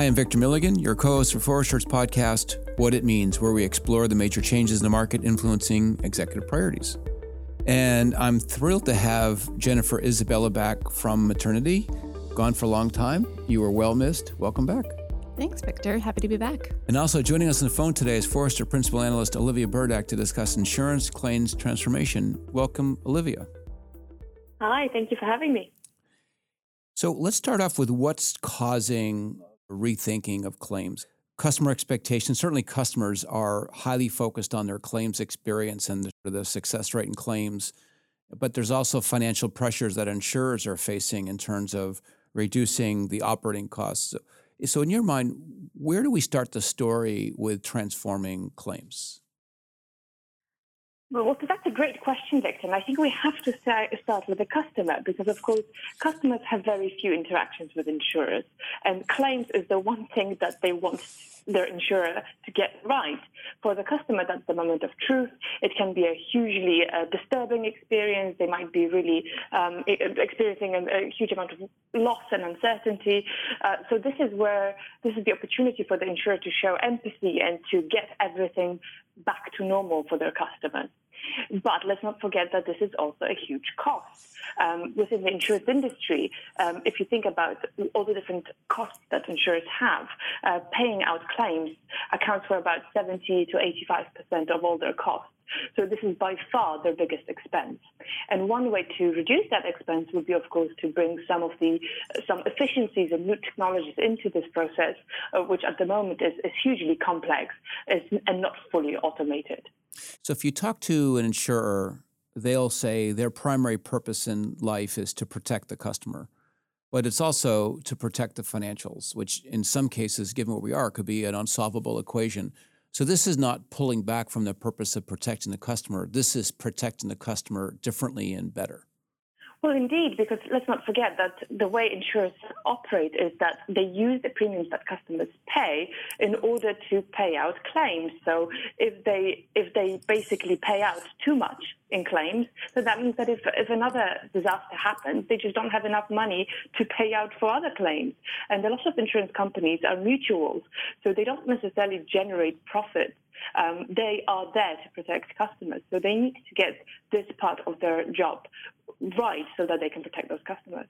Hi, I'm Victor Milligan, your co host for Forrester's podcast, What It Means, where we explore the major changes in the market influencing executive priorities. And I'm thrilled to have Jennifer Isabella back from maternity. Gone for a long time. You were well missed. Welcome back. Thanks, Victor. Happy to be back. And also joining us on the phone today is Forrester Principal Analyst Oliwia Berdak to discuss insurance claims transformation. Welcome, Oliwia. Hi, thank you for having me. So let's start off with what's causing rethinking of claims. Customer expectations, certainly customers are highly focused on their claims experience and the, success rate in claims. But there's also financial pressures that insurers are facing in terms of reducing the operating costs. So, in your mind, where do we start the story with transforming claims? Well, that's a great question, Victor. And I think we have to start with the customer because, of course, customers have very few interactions with insurers. And claims is the one thing that they want their insurer to get right. For the customer, that's the moment of truth. It can be a hugely uh, disturbing experience. They might be really um, experiencing a, a, huge amount of loss and uncertainty. Uh, so this is where this is the opportunity for the insurer to show empathy and to get everything back to normal for their customers. But let's not forget that this is also a huge cost. Um, within the insurance industry, um, if you think about all the different costs that insurers have, uh, paying out claims accounts for about 70 to 85% of all their costs. So this is by far their biggest expense. And one way to reduce that expense would be, of course, to bring some of the some efficiencies and new technologies into this process, uh, which at the moment is, is hugely complex and not fully automated. So if you talk to an insurer, they'll say their primary purpose in life is to protect the customer. But it's also to protect the financials, which in some cases, given where we are, could be an unsolvable equation. So this is not pulling back from the purpose of protecting the customer. This is protecting the customer differently and better. Well, indeed, because let's not forget that the way insurers operate is that they use the premiums that customers pay in order to pay out claims. So if they if they basically pay out too much in claims, then that means that if, if another disaster happens, they just don't have enough money to pay out for other claims. And a lot of insurance companies are mutuals, so they don't necessarily generate profits um, they are there to protect customers. So they need to get this part of their job right so that they can protect those customers.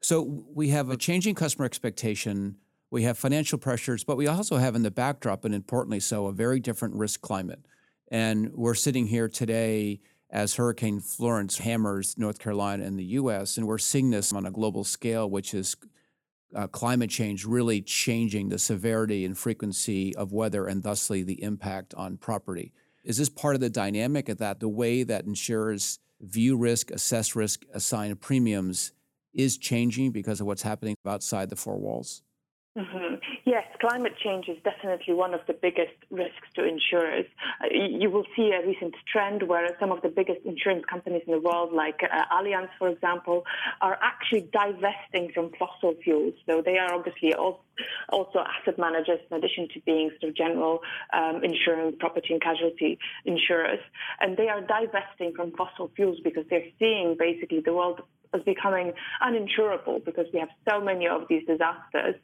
So we have a changing customer expectation. We have financial pressures, but we also have in the backdrop, and importantly so, a very different risk climate. And we're sitting here today as Hurricane Florence hammers North Carolina and the US, and we're seeing this on a global scale, which is uh, climate change really changing the severity and frequency of weather and thusly the impact on property. Is this part of the dynamic of that the way that insurers view risk, assess risk, assign premiums is changing because of what's happening outside the four walls? Mm-hmm. Yes, climate change is definitely one of the biggest risks to insurers. Uh, you will see a recent trend where some of the biggest insurance companies in the world, like uh, Allianz, for example, are actually divesting from fossil fuels. So they are obviously also, asset managers in addition to being sort of general um, insurance, property and casualty insurers. And they are divesting from fossil fuels because they're seeing basically the world as becoming uninsurable because we have so many of these disasters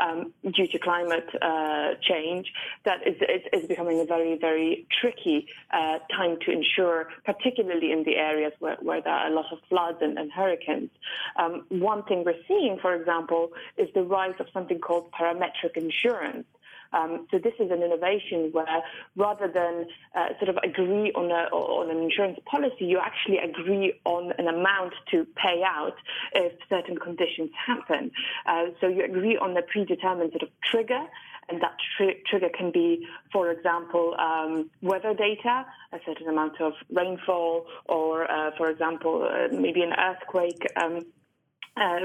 um, due to climate uh, change that it's, it's, becoming a very, very tricky uh, time to insure, particularly in the areas where, where there are a lot of floods and, and hurricanes. Um, one thing we're seeing, for example, is the rise of something called parametric insurance. Um, so this is an innovation where rather than uh, sort of agree on, a, on an insurance policy, you actually agree on an amount to pay out if certain conditions happen. Uh, so you agree on a predetermined sort of trigger and that tr- trigger can be, for example, um, weather data, a certain amount of rainfall, or, uh, for example, uh, maybe an earthquake um, uh,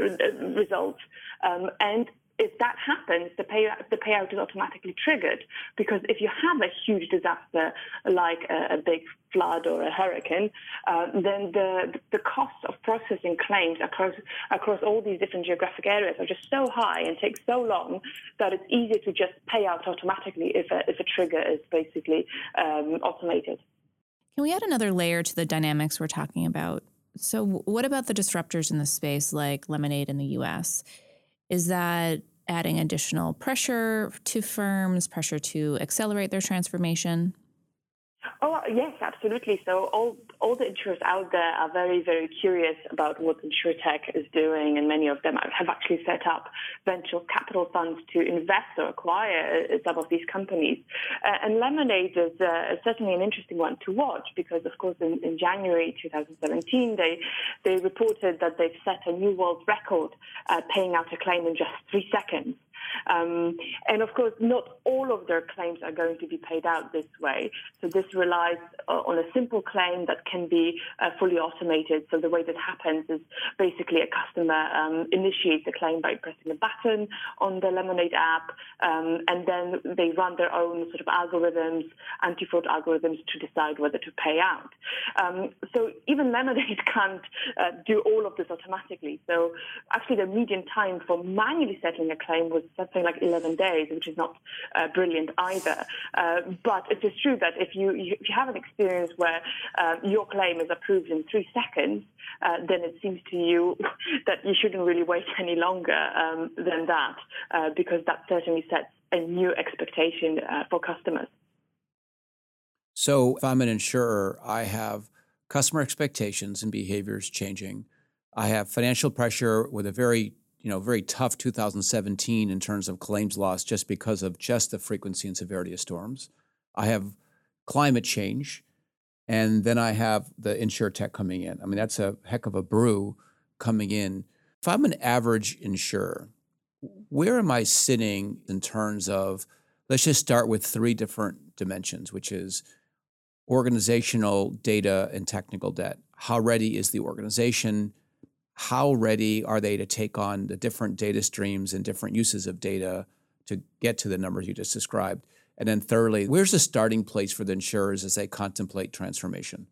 results. Um, and if that happens, the payout, the payout is automatically triggered because if you have a huge disaster like a, a big flood or a hurricane, uh, then the the cost of processing claims across across all these different geographic areas are just so high and take so long that it's easier to just pay out automatically if a, if a trigger is basically um, automated. Can we add another layer to the dynamics we're talking about? So, what about the disruptors in the space like Lemonade in the U.S.? Is that adding additional pressure to firms, pressure to accelerate their transformation? Oh yes, absolutely. So all all the insurers out there are very very curious about what insurtech is doing, and many of them have actually set up venture capital funds to invest or acquire uh, some of these companies. Uh, and Lemonade is uh, certainly an interesting one to watch because, of course, in, in, January 2017 they they reported that they've set a new world record uh, paying out a claim in just three seconds. Um, and of course, not all of their claims are going to be paid out this way. So this relies on a simple claim that can be uh, fully automated. So the way that happens is basically a customer um, initiates a claim by pressing a button on the Lemonade app, um, and then they run their own sort of algorithms, anti-fraud algorithms, to decide whether to pay out. Um, so even Lemonade can't uh, do all of this automatically. So actually, the median time for manually settling a claim was something like 11 days, which is not uh, brilliant either. Uh, but it is true that if you, if you have an experience where uh, your claim is approved in three seconds, uh, then it seems to you that you shouldn't really wait any longer um, than that, uh, because that certainly sets a new expectation uh, for customers. So if I'm an insurer, I have customer expectations and behaviors changing. I have financial pressure with a very you know, very tough 2017 in terms of claims loss just because of just the frequency and severity of storms. I have climate change, and then I have the insurtech coming in. I mean, that's a heck of a brew coming in. If I'm an average insurer, where am I sitting in terms of, let's just start with three different dimensions, which is organizational data and technical debt. How ready is the organization? How ready are they to take on the different data streams and different uses of data to get to the numbers you just described? And then thirdly, where's the starting place for the insurers as they contemplate transformation?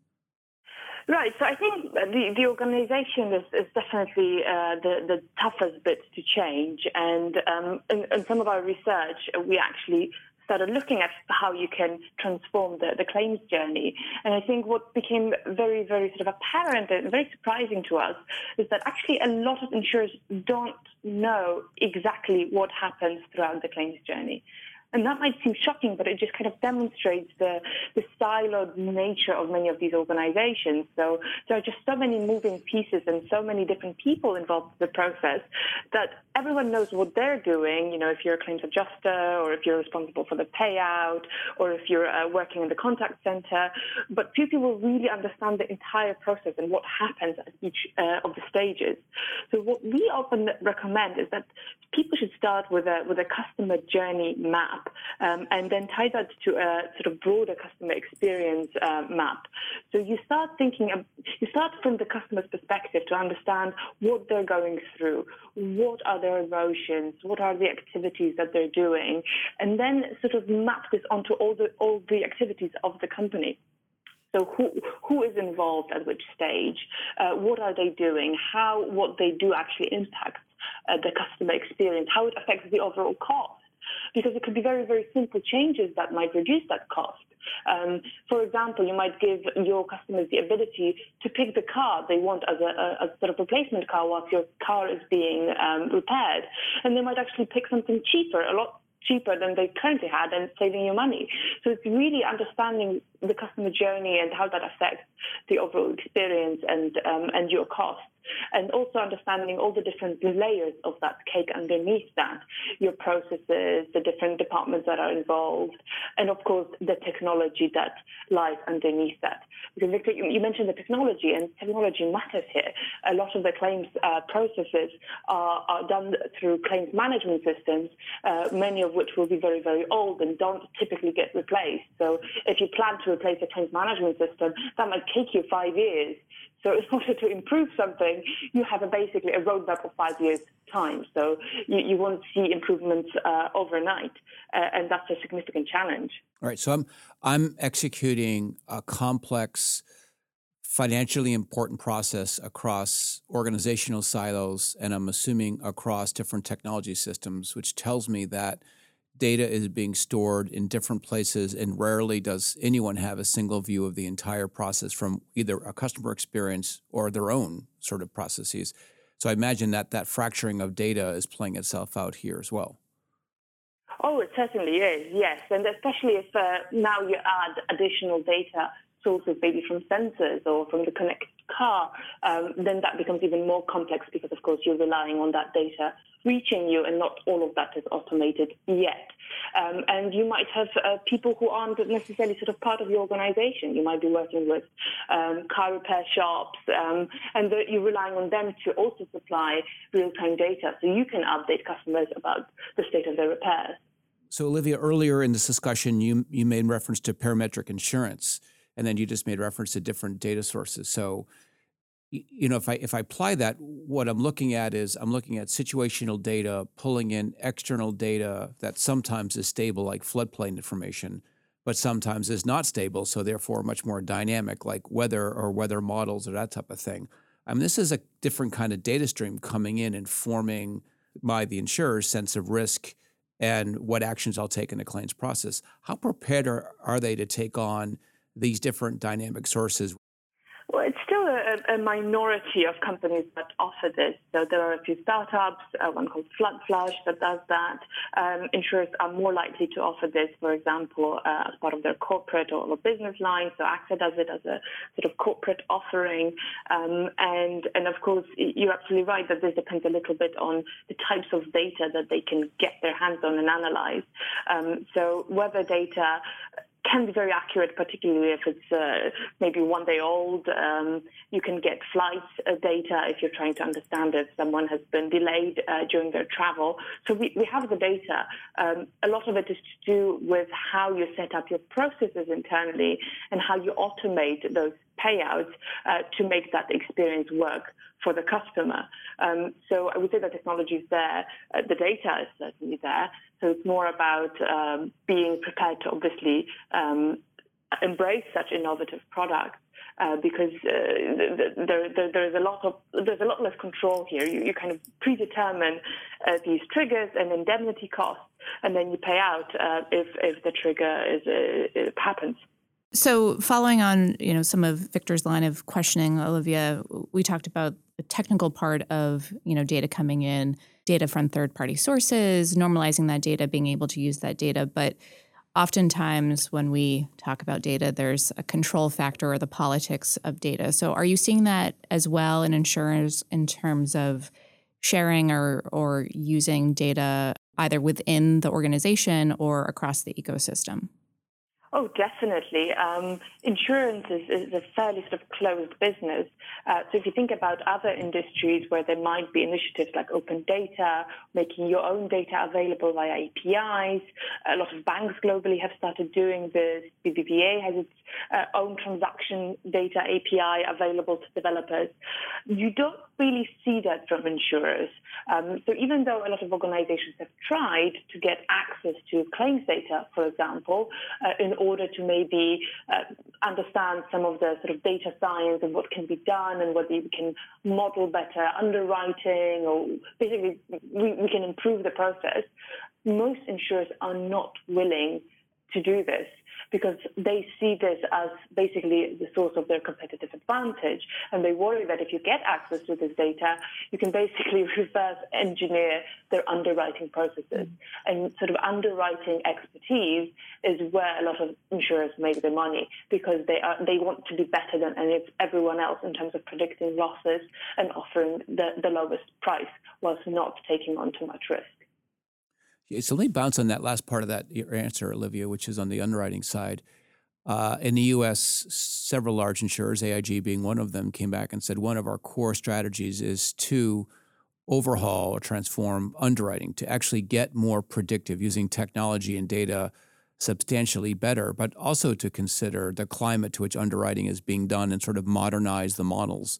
Right. So I think the, the organization is, is definitely uh, the, the toughest bit to change. And um, in, in, some of our research, we actually started looking at how you can transform the, the claims journey. And I think what became very, very sort of apparent and very surprising to us is that actually a lot of insurers don't know exactly what happens throughout the claims journey. And that might seem shocking, but it just kind of demonstrates the, the siloed nature of many of these organizations. So there are just so many moving pieces and so many different people involved in the process that everyone knows what they're doing. You know, if you're a claims adjuster or if you're responsible for the payout or if you're uh, working in the contact center, but few people really understand the entire process and what happens at each uh, of the stages. So what we often recommend is that people should start with a, with a customer journey map map, um, and then tie that to a sort of broader customer experience uh, map. So you start thinking, you start from the customer's perspective to understand what they're going through, what are their emotions, what are the activities that they're doing, and then sort of map this onto all the all the activities of the company. So who who is involved at which stage? Uh, what are they doing? How what they do actually impacts uh, the customer experience? How it affects the overall cost? Because it could be very, very simple changes that might reduce that cost. Um, for example, you might give your customers the ability to pick the car they want as a, a sort of replacement car whilst your car is being um, repaired. And they might actually pick something cheaper, a lot cheaper than they currently had and saving you money. So it's really understanding the customer journey and how that affects the overall experience and um, and your cost and also understanding all the different layers of that cake underneath that, your processes, the different departments that are involved, and of course the technology that lies underneath that. Because Victor, you mentioned the technology, and technology matters here. A lot of the claims uh, processes are, are, done through claims management systems, uh, many of which will be very, very old and don't typically get replaced. So if you plan to replace a claims management system, that might take you five years. So in order to improve something, you have a basically a roadmap of five years time. So you, you won't see improvements uh, overnight, uh, and that's a significant challenge. All right. So I'm I'm executing a complex, financially important process across organizational silos, and I'm assuming across different technology systems, which tells me that data is being stored in different places, and rarely does anyone have a single view of the entire process from either a customer experience or their own sort of processes. So I imagine that that fracturing of data is playing itself out here as well. Oh, it certainly is, yes. And especially if uh, now you add additional data sources, maybe from sensors or from the connected car, um, then that becomes even more complex because, of course, you're relying on that data reaching you, and not all of that is automated yet. Um, and you might have uh, people who aren't necessarily sort of part of your organization. You might be working with um, car repair shops, um, and the, you're relying on them to also supply real-time data so you can update customers about the state of their repairs. So, Oliwia, earlier in this discussion, you you made reference to parametric insurance and then you just made reference to different data sources. So, you know, if I if I apply that, what I'm looking at is I'm looking at situational data, pulling in external data that sometimes is stable, like floodplain information, but sometimes is not stable, so therefore much more dynamic, like weather or weather models or that type of thing. I mean, this is a different kind of data stream coming in and forming my the insurer's sense of risk and what actions I'll take in the claims process. How prepared are, are they to take on these different dynamic sources? Well, it's still a, a, minority of companies that offer this. So there are a few startups, uh, one called FloodFlash that does that. Um, insurers are more likely to offer this, for example, uh, as part of their corporate or, business line. So AXA does it as a sort of corporate offering. Um, and, and of course, you're absolutely right that this depends a little bit on the types of data that they can get their hands on and analyze. Um, so weather data can be very accurate, particularly if it's uh, maybe one day old. Um, you can get flight uh, data if you're trying to understand if someone has been delayed uh, during their travel. So we, we have the data. Um, a lot of it is to do with how you set up your processes internally and how you automate those payouts uh, to make that experience work for the customer. Um, so I would say the technology is there, uh, the data is certainly there. So it's more about um, being prepared to obviously um, embrace such innovative products. Uh, because uh, there, there, there's a lot of there's a lot less control here. You, you kind of predetermine uh, these triggers and indemnity costs, and then you pay out uh, if if the trigger is uh, happens. So, following on, you know, some of Victor's line of questioning, Oliwia, we talked about the technical part of, you know, data coming in data from third party sources, normalizing that data, being able to use that data. But oftentimes when we talk about data, there's a control factor or the politics of data. So are you seeing that as well in insurers in terms of sharing or or using data either within the organization or across the ecosystem? Oh, definitely. Um, insurance is, is, a fairly sort of closed business. Uh, so if you think about other industries where there might be initiatives like open data, making your own data available via APIs, a lot of banks globally have started doing this. BBVA has its uh, own transaction data API available to developers. You don't really see that from insurers. Um, so even though a lot of organizations have tried to get access to claims data, for example, uh, in order to maybe uh, understand some of the sort of data science and what can be done and whether we can model better underwriting or basically we, we can improve the process, most insurers are not willing to do this because they see this as basically the source of their competitive advantage. And they worry that if you get access to this data, you can basically reverse engineer their underwriting processes. And sort of underwriting expertise is where a lot of insurers make their money because they are they want to be better than everyone else in terms of predicting losses and offering the, the lowest price whilst not taking on too much risk. So let me bounce on that last part of that answer, Oliwia, which is on the underwriting side. Uh, in the U.S., several large insurers, AIG being one of them, came back and said one of our core strategies is to overhaul or transform underwriting to actually get more predictive using technology and data substantially better, but also to consider the climate to which underwriting is being done and sort of modernize the models.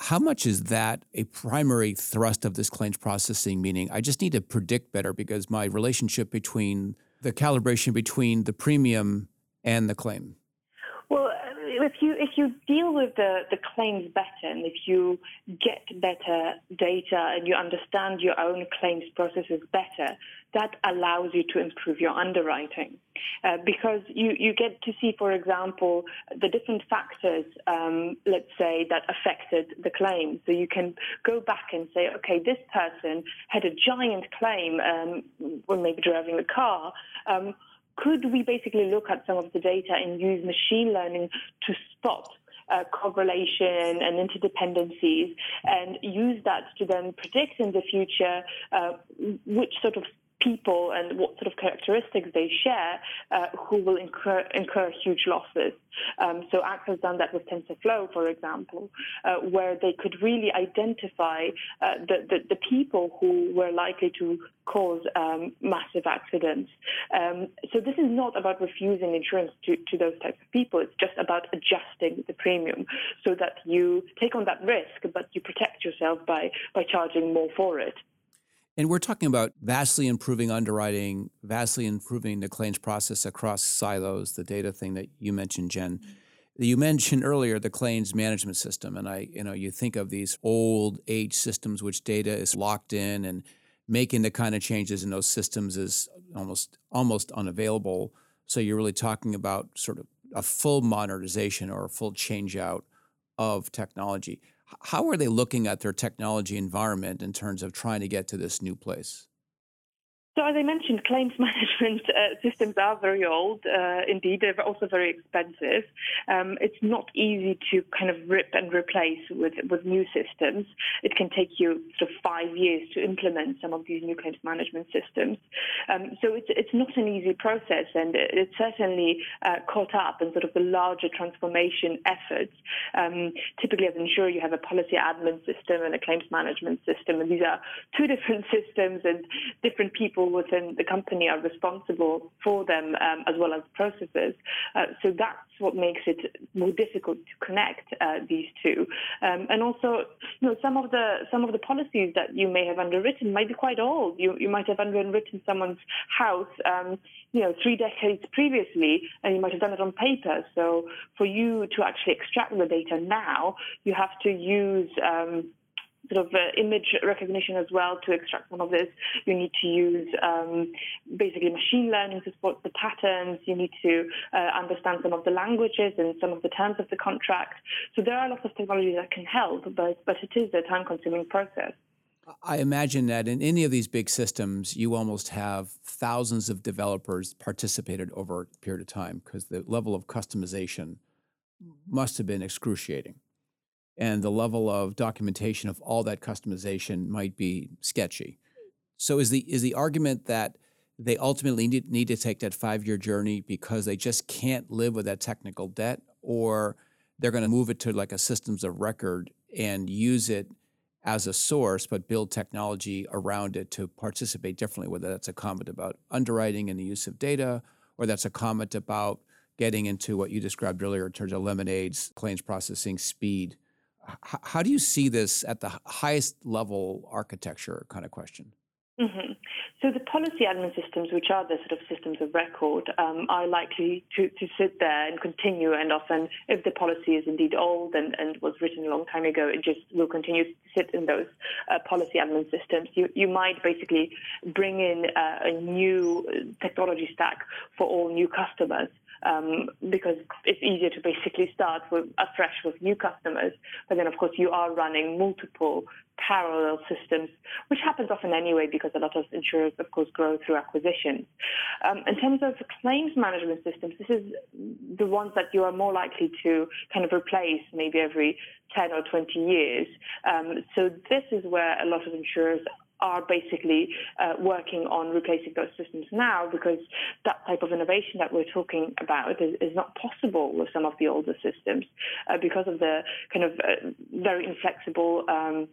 How much is that a primary thrust of this claims processing? Meaning, I just need to predict better because my relationship between the calibration between the premium and the claim. If you if you deal with the, the claims better and if you get better data and you understand your own claims processes better, that allows you to improve your underwriting. Uh, because you, you get to see, for example, the different factors, um, let's say, that affected the claim. So you can go back and say, okay, this person had a giant claim um, when maybe driving the car. Um, could we basically look at some of the data and use machine learning to spot uh, correlation and interdependencies and use that to then predict in the future uh, which sort of people and what sort of characteristics they share uh, who will incur, incur huge losses. Um, so AXA has done that with TensorFlow, for example, uh, where they could really identify uh, the, the, the, people who were likely to cause um, massive accidents. Um, so this is not about refusing insurance to, to those types of people. It's just about adjusting the premium so that you take on that risk, but you protect yourself by, by charging more for it. And we're talking about vastly improving underwriting, vastly improving the claims process across silos, the data thing that you mentioned, Jen. Mm-hmm. You mentioned earlier the claims management system, and I, you know, you think of these old age systems which data is locked in, and making the kind of changes in those systems is almost almost unavailable. So you're really talking about sort of a full modernization or a full change out of technology. How are they looking at their technology environment in terms of trying to get to this new place? So, as I mentioned, claims management uh, systems are very old. Uh, indeed, they're also very expensive. Um, it's not easy to kind of rip and replace with, with new systems. It can take you sort of five years to implement some of these new claims management systems. Um, so, it's, it's not an easy process, and it's certainly uh, caught up in sort of the larger transformation efforts. Um, typically, as an insurer, you have a policy admin system and a claims management system, and these are two different systems and different people within the company are responsible for them um, as well as processes. Uh, so that's what makes it more difficult to connect uh, these two. Um, and also, you know, some of the some of the policies that you may have underwritten might be quite old. You you might have underwritten someone's house, um, you know, three decades previously, and you might have done it on paper. So for you to actually extract the data now, you have to use um, sort of uh, image recognition as well to extract some of this. You need to use um, basically machine learning to spot the patterns. You need to uh, understand some of the languages and some of the terms of the contract. So there are lots of technologies that can help, but, but it is a time consuming process. I imagine that in any of these big systems, you almost have thousands of developers participated over a period of time because the level of customization must have been excruciating and the level of documentation of all that customization might be sketchy. So is the is the argument that they ultimately need, need to take that five year journey because they just can't live with that technical debt, or they're going to move it to like a systems of record and use it as a source, but build technology around it to participate differently, whether that's a comment about underwriting and the use of data, or that's a comment about getting into what you described earlier in terms of Lemonade's, claims processing, speed how do you see this at the highest level architecture kind of question? Mm-hmm. So the policy admin systems, which are the sort of systems of record, um, are likely to, to sit there and continue. And often, if the policy is indeed old and, and was written a long time ago, it just will continue to sit in those uh, policy admin systems. You, you might basically bring in uh, a new technology stack for all new customers um, because it's easier to basically start with afresh with new customers. But then, of course, you are running multiple parallel systems, which happens often anyway because a lot of insurers, of course, grow through acquisitions. Um, in terms of claims management systems, this is the ones that you are more likely to kind of replace maybe every 10 or 20 years. Um, so this is where a lot of insurers are basically uh, working on replacing those systems now because that type of innovation that we're talking about is, is not possible with some of the older systems uh, because of the kind of uh, very inflexible um,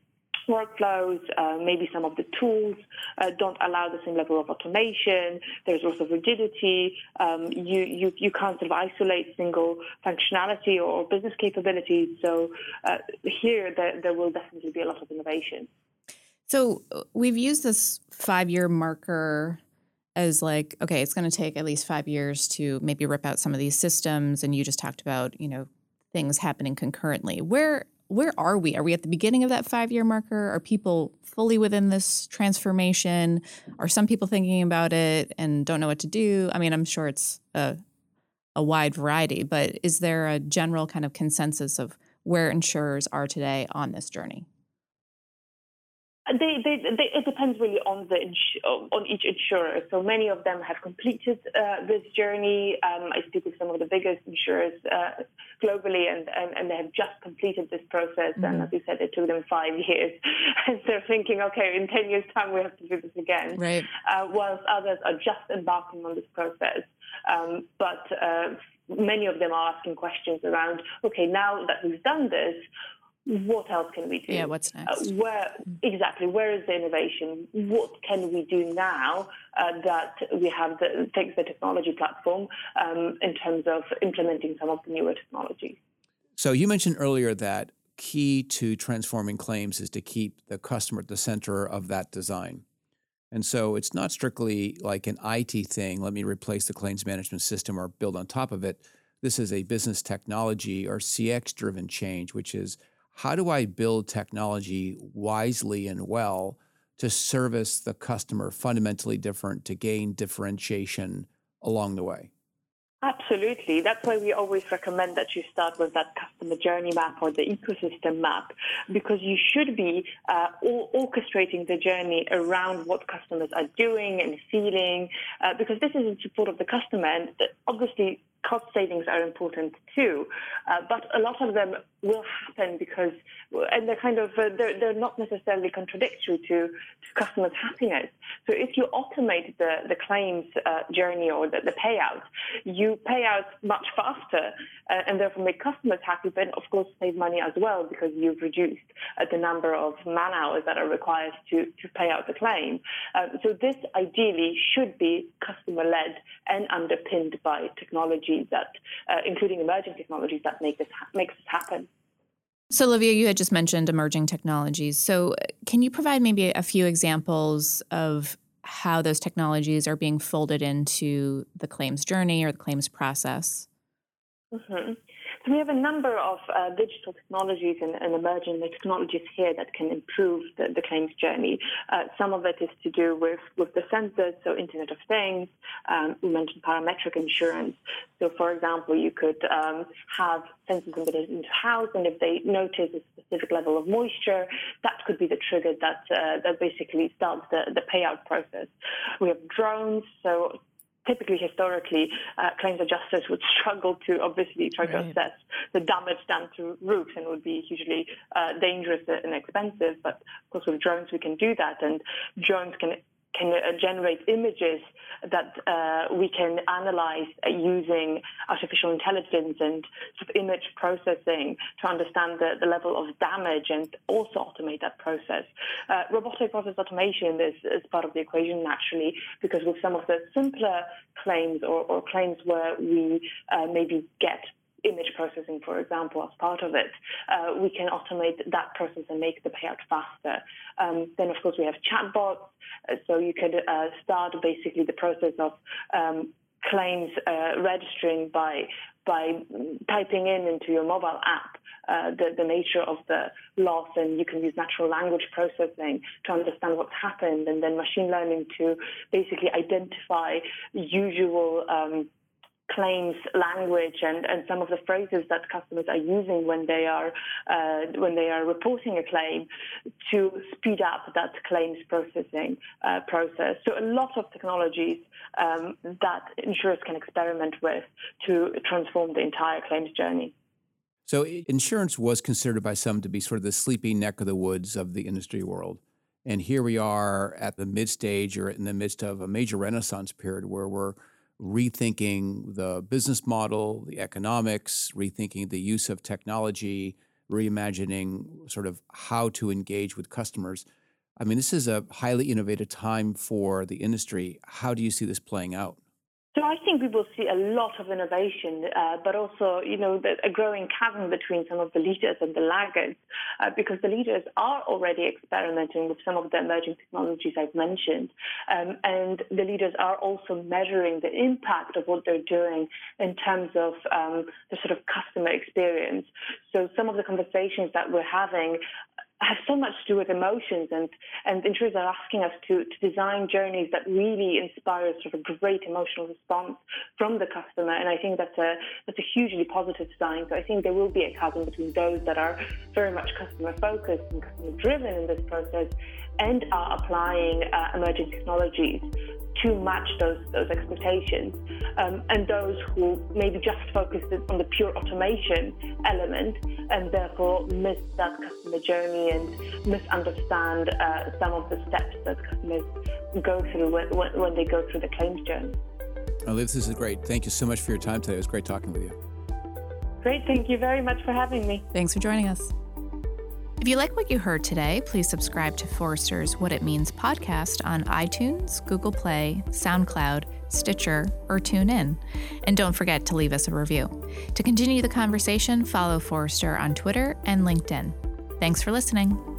workflows, uh, maybe some of the tools uh, don't allow the same level of automation. There's also rigidity. Um, you, you, you can't sort of isolate single functionality or business capabilities. So uh, here, there, there will definitely be a lot of innovation. So uh, we've used this five year marker as like, okay, it's going to take at least five years to maybe rip out some of these systems. And you just talked about, you know, things happening concurrently. Where where are we? Are we at the beginning of that five year marker? Are people fully within this transformation? Are some people thinking about it and don't know what to do? I mean, I'm sure it's a, a wide variety, but is there a general kind of consensus of where insurers are today on this journey? They, they, they, it depends really on the on each insurer. So many of them have completed uh, this journey. Um, I speak with some of the biggest insurers uh, globally, and, and, and, they have just completed this process. Mm-hmm. And as you said, it took them five years, and they're thinking, okay, in ten years' time we have to do this again. Right. Uh, whilst others are just embarking on this process, um, but uh, many of them are asking questions around, okay, now that we've done this what else can we do? Yeah, what's uh, next? Uh, where exactly? Where is the innovation? What can we do now uh, that we have the thanks the technology platform um, in terms of implementing some of the newer technologies? So you mentioned earlier that key to transforming claims is to keep the customer at the center of that design. And so it's not strictly like an IT thing. Let me replace the claims management system or build on top of it. This is a business technology or CX driven change, which is how do I build technology wisely and well to service the customer fundamentally different to gain differentiation along the way? Absolutely. That's why we always recommend that you start with that customer journey map or the ecosystem map, because you should be uh, orchestrating the journey around what customers are doing and feeling, uh, because this is in support of the customer. And obviously, cost savings are important too, uh, but a lot of them will happen because, and they're kind of, uh, they're, they're not necessarily contradictory to, to customers' happiness. So if you automate the, the claims uh, journey or the, the payout, you pay out much faster uh, and therefore make customers happy, but of course save money as well because you've reduced uh, the number of man hours that are required to, to pay out the claim. Uh, so this ideally should be customer led and underpinned by technologies that, uh, including emerging technologies that make this ha- makes this happen. So, Oliwia, you had just mentioned emerging technologies. So, uh, can you provide maybe a few examples of how those technologies are being folded into the claims journey or the claims process? Mm-hmm. So we have a number of uh, digital technologies and, and, emerging technologies here that can improve the, the claims journey. Uh, some of it is to do with, with the sensors, so Internet of Things. Um, we mentioned parametric insurance. So, for example, you could um, have sensors embedded into house, and if they notice a specific level of moisture, that could be the trigger that uh, that basically starts the, the payout process. We have drones, so typically historically uh, claims adjusters would struggle to obviously try right. to assess the damage done to roofs and would be hugely uh, dangerous and expensive. But of course, with drones we can do that, and drones can can uh, generate images that uh, we can analyze using artificial intelligence and sort of image processing to understand the, the level of damage and also automate that process. Uh, robotic process automation is, is, part of the equation naturally because with some of the simpler claims or, or claims where we uh, maybe get image processing, for example, as part of it, uh, we can automate that process and make the payout faster. Um, then, of course, we have chatbots. Uh, so you could uh, start basically the process of um, claims uh, registering by by typing in into your mobile app uh, the, the, nature of the loss, and you can use natural language processing to understand what's happened, and then machine learning to basically identify usual um, claims language and, and some of the phrases that customers are using when they are uh, when they are reporting a claim to speed up that claims processing uh, process. So a lot of technologies um, that insurers can experiment with to transform the entire claims journey. So insurance was considered by some to be sort of the sleepy neck of the woods of the industry world. And here we are at the mid stage or in the midst of a major renaissance period where we're rethinking the business model, the economics, rethinking the use of technology, reimagining sort of how to engage with customers. I mean, this is a highly innovative time for the industry. How do you see this playing out? So I think we will see a lot of innovation, uh, but also, you know, the, a growing chasm between some of the leaders and the laggards, uh, because the leaders are already experimenting with some of the emerging technologies I've mentioned, um, and the leaders are also measuring the impact of what they're doing in terms of um, the sort of customer experience. So some of the conversations that we're having have so much to do with emotions and, and insurers are asking us to, to design journeys that really inspire sort of a great emotional response from the customer. And I think that's a, that's a hugely positive sign. So I think there will be a chasm between those that are very much customer focused and customer driven in this process and are applying uh, emerging technologies to match those those expectations, um, and those who maybe just focused on the pure automation element and therefore miss that customer journey and misunderstand uh, some of the steps that customers go through when, when they go through the claims journey. Oliwia, this is great. Thank you so much for your time today. It was great talking with you. Great. Thank you very much for having me. Thanks for joining us. If you like what you heard today, please subscribe to Forrester's What It Means podcast on iTunes, Google Play, SoundCloud, Stitcher, or TuneIn. And don't forget to leave us a review. To continue the conversation, follow Forrester on Twitter and LinkedIn. Thanks for listening.